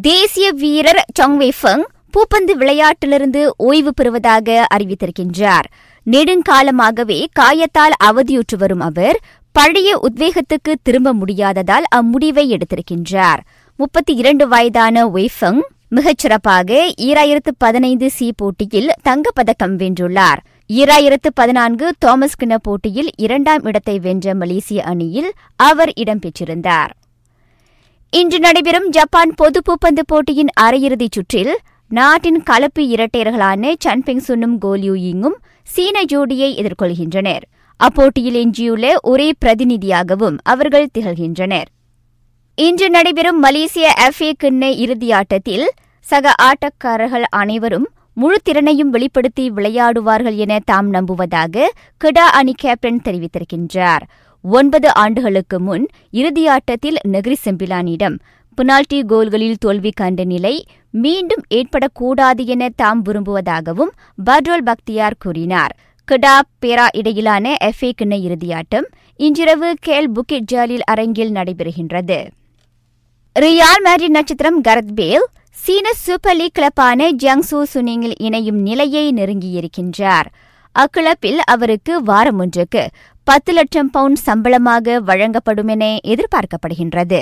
தேசிய வீரர் சங் பூப்பந்து விளையாட்டிலிருந்து ஓய்வு பெறுவதாக அறிவித்திருக்கின்றார். நெடுங்காலமாகவே காயத்தால் அவதியுற்று வரும் அவர் பழைய உத்வேகத்துக்கு திரும்ப முடியாததால் அம்முடிவை எடுத்திருக்கின்றார். முப்பத்தி இரண்டு வயதான வெய்ஃபங் மிகச்சிறப்பாக ஈராயிரத்து பதினைந்து சி போட்டியில் தங்கப்பதக்கம் வென்றுள்ளார். ஈராயிரத்து பதினான்கு தாமஸ் கிண போட்டியில் இரண்டாம் இடத்தை வென்ற மலேசிய அணியில் அவர் இடம்பெற்றிருந்தார் இன்று நடைபெறும் ஜப்பான் பொது பூப்பந்து போட்டியின் அரையிறுதிச் சுற்றில் நாட்டின் கலப்பு இரட்டையர்களான சன்பிங் சுன்னும் கோலியூயிங்கும் சீன ஜோடியை எதிர்கொள்கின்றனர். அப்போட்டியில் எஞ்சியுள்ள ஒரே பிரதிநிதியாகவும் அவர்கள் திகழ்கின்றனர். இன்று நடைபெறும் மலேசிய எஃப்ஏ கிண்ண இறுதியாட்டத்தில் சக ஆட்டக்காரர்கள் அனைவரும் முழு திறனையும் வெளிப்படுத்தி விளையாடுவார்கள் என தாம் நம்புவதாக கிடா அணி கேப்டன் தெரிவித்திருக்கின்றார். ஒன்பது ஆண்டுகளுக்கு முன் இறுதியாட்டத்தில் நெகிரி செம்பிலானிடம். பெனால்டி கோல்களில் தோல்வி கண்ட நிலை மீண்டும் ஏற்படக்கூடாது என தாம் விரும்புவதாகவும் பட்ரோல் பக்தியார் கூறினார். கிடா பேரா இடையிலான எஃப்ஏ கிண்ண இறுதியாட்டம் இன்றிரவு கேல் புக்கிட் ஜாலில் அரங்கில் நடைபெறுகின்றது. ரியால் மேட்ரிட் நட்சத்திரம் கரத் பேல் சீன சூப்பர் லீக் கிளப்பான ஜியாங்சூ சுனிங்கில் இணையும் நிலையை நெருங்கியிருக்கின்றார். அக்கிளப்பில் அவருக்கு வாரம் ஒன்றுக்கு பத்து லட்சம் பவுண்ட் சம்பளமாக வழங்கப்படும் என எதிர்பார்க்கப்படுகின்றது.